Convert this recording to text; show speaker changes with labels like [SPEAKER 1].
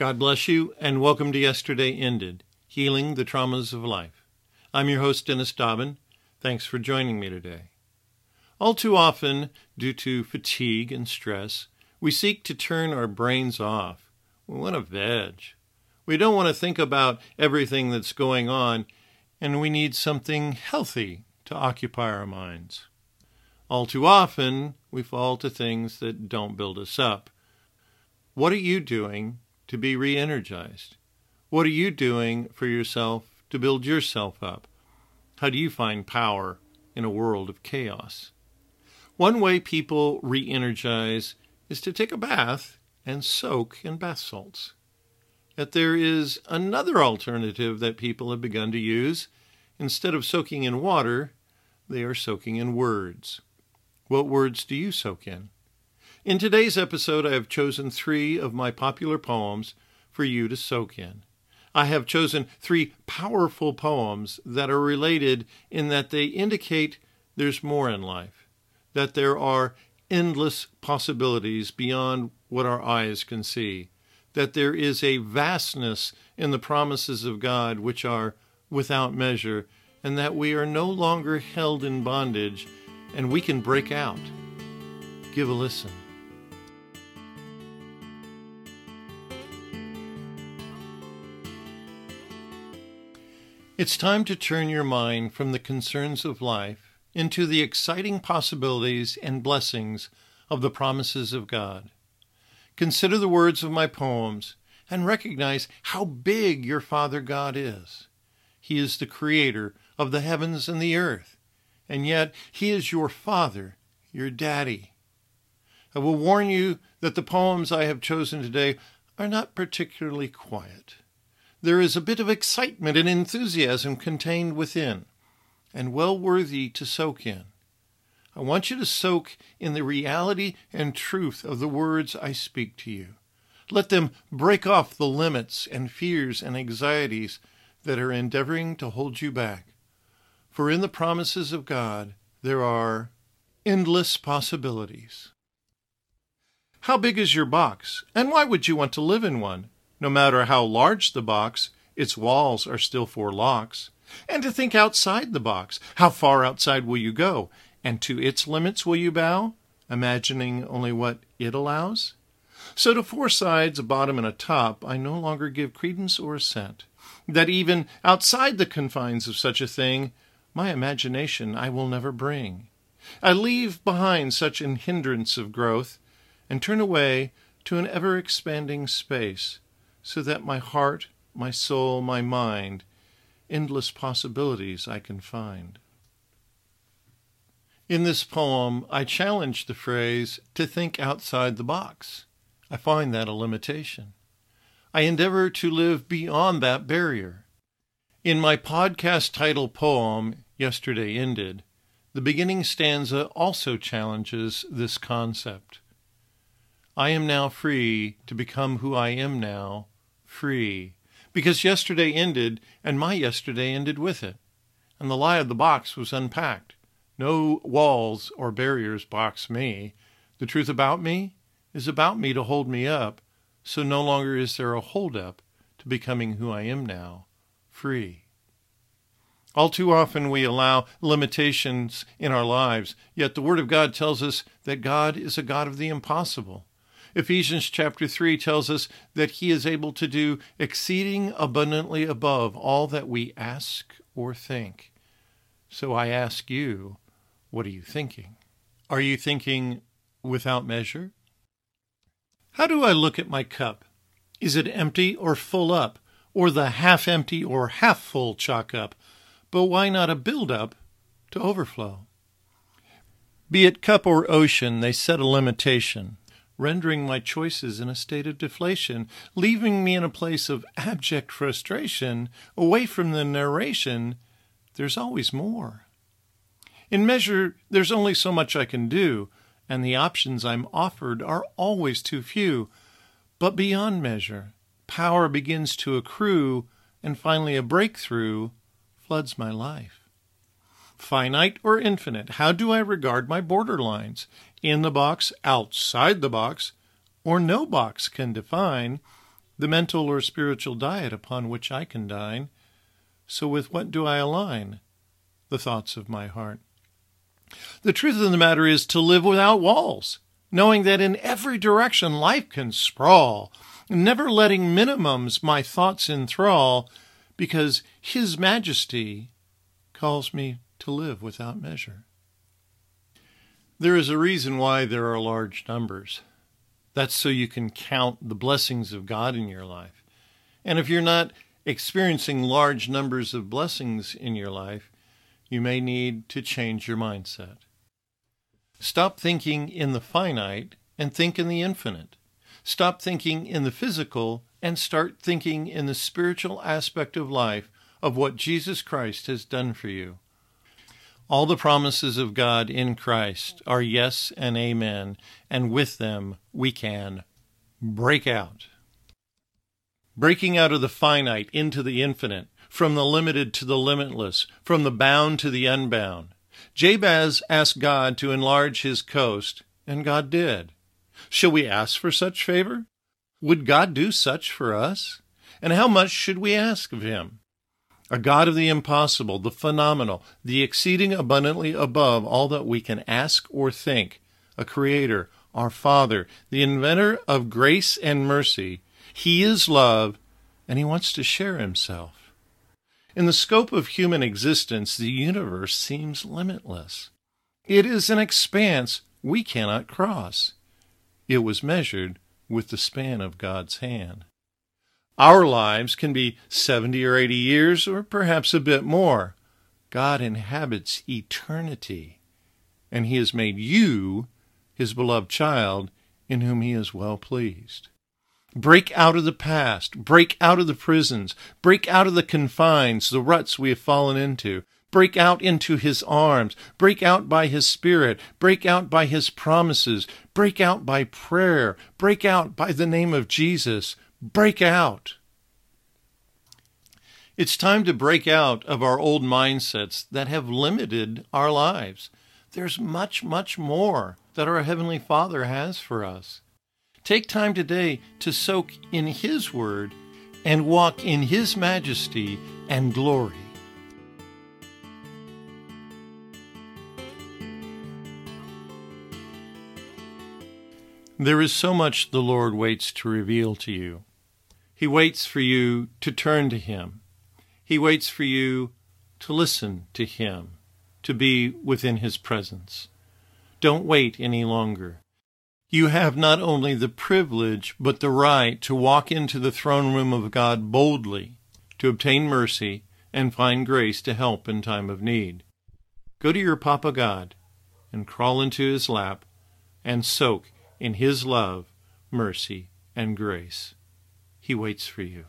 [SPEAKER 1] God bless you, and welcome to Yesterday Ended Healing the Traumas of Life. I'm your host, Dennis Dobbin. Thanks for joining me today. All too often, due to fatigue and stress, we seek to turn our brains off. We want to veg. We don't want to think about everything that's going on, and we need something healthy to occupy our minds. All too often, we fall to things that don't build us up. What are you doing to be re energized? What are you doing for yourself to build yourself up? How do you find power in a world of chaos? One way people re energize is to take a bath and soak in bath salts. Yet there is another alternative that people have begun to use. Instead of soaking in water, they are soaking in words. What words do you soak in? In today's episode, I have chosen three of my popular poems for you to soak in. I have chosen three powerful poems that are related in that they indicate there's more in life, that there are endless possibilities beyond what our eyes can see, that there is a vastness in the promises of God which are without measure, and that we are no longer held in bondage and we can break out. Give a listen. It's time to turn your mind from the concerns of life into the exciting possibilities and blessings of the promises of God. Consider the words of my poems and recognize how big your Father God is. He is the creator of the heavens and the earth, and yet He is your Father, your Daddy. I will warn you that the poems I have chosen today are not particularly quiet there is a bit of excitement and enthusiasm contained within, and well worthy to soak in. I want you to soak in the reality and truth of the words I speak to you. Let them break off the limits and fears and anxieties that are endeavoring to hold you back. For in the promises of God, there are endless possibilities. How big is your box, and why would you want to live in one? No matter how large the box, its walls are still four locks. And to think outside the box. How far outside will you go? And to its limits will you bow, imagining only what it allows? So to four sides, a bottom, and a top, I no longer give credence or assent. That even outside the confines of such a thing, my imagination I will never bring. I leave behind such an hindrance of growth, and turn away to an ever expanding space so that my heart, my soul, my mind, endless possibilities I can find. In this poem, I challenge the phrase to think outside the box. I find that a limitation. I endeavor to live beyond that barrier. In my podcast title poem, Yesterday Ended, the beginning stanza also challenges this concept. I am now free to become who I am now free. Because yesterday ended, and my yesterday ended with it. And the lie of the box was unpacked. No walls or barriers box me. The truth about me is about me to hold me up, so no longer is there a hold up to becoming who I am now, free. All too often we allow limitations in our lives, yet the Word of God tells us that God is a God of the impossible. Ephesians chapter 3 tells us that he is able to do exceeding abundantly above all that we ask or think. So I ask you, what are you thinking? Are you thinking without measure? How do I look at my cup? Is it empty or full up, or the half empty or half full chalk up? But why not a build up to overflow? Be it cup or ocean, they set a limitation rendering my choices in a state of deflation, leaving me in a place of abject frustration, away from the narration, there's always more. In measure, there's only so much I can do, and the options I'm offered are always too few. But beyond measure, power begins to accrue, and finally a breakthrough floods my life. Finite or infinite? How do I regard my borderlines? In the box, outside the box, or no box can define? the mental or spiritual diet upon which I can dine. So with what do I align? The thoughts of my heart. The truth of the matter is to live without walls, knowing that in every direction life can sprawl, never letting minimums my thoughts enthrall, because His Majesty calls me to live without measure. There is a reason why there are large numbers. That's so you can count the blessings of God in your life. And if you're not experiencing large numbers of blessings in your life, you may need to change your mindset. Stop thinking in the finite and think in the infinite. Stop thinking in the physical and start thinking in the spiritual aspect of life of what Jesus Christ has done for you. All the promises of God in Christ are yes and amen, and with them we can break out. Breaking out of the finite into the infinite, from the limited to the limitless, from the bound to the unbound. Jabez asked God to enlarge his coast, and God did. Shall we ask for such favor? Would God do such for us? And how much should we ask of him? A God of the impossible, the phenomenal, the exceeding abundantly above all that we can ask or think, a creator, our Father, the inventor of grace and mercy. He is love, and he wants to share himself. In the scope of human existence, the universe seems limitless. It is an expanse we cannot cross. It was measured with the span of God's hand. Our lives can be 70 or 80 years, or perhaps a bit more. God inhabits eternity, and He has made you His beloved child in whom He is well pleased. Break out of the past, break out of the prisons, break out of the confines, the ruts we have fallen into. Break out into his arms. Break out by his spirit. Break out by his promises. Break out by prayer. Break out by the name of Jesus break out. It's time to break out of our old mindsets that have limited our lives. There's much, much more that our Heavenly Father has for us. Take time today to soak in His Word and walk in His majesty and glory. There is so much the Lord waits to reveal to you. He waits for you to turn to Him. He waits for you to listen to Him, to be within His presence. Don't wait any longer. You have not only the privilege, but the right to walk into the throne room of God boldly, to obtain mercy and find grace to help in time of need. Go to your Papa God and crawl into His lap and soak in His love, mercy, and grace. He waits for you.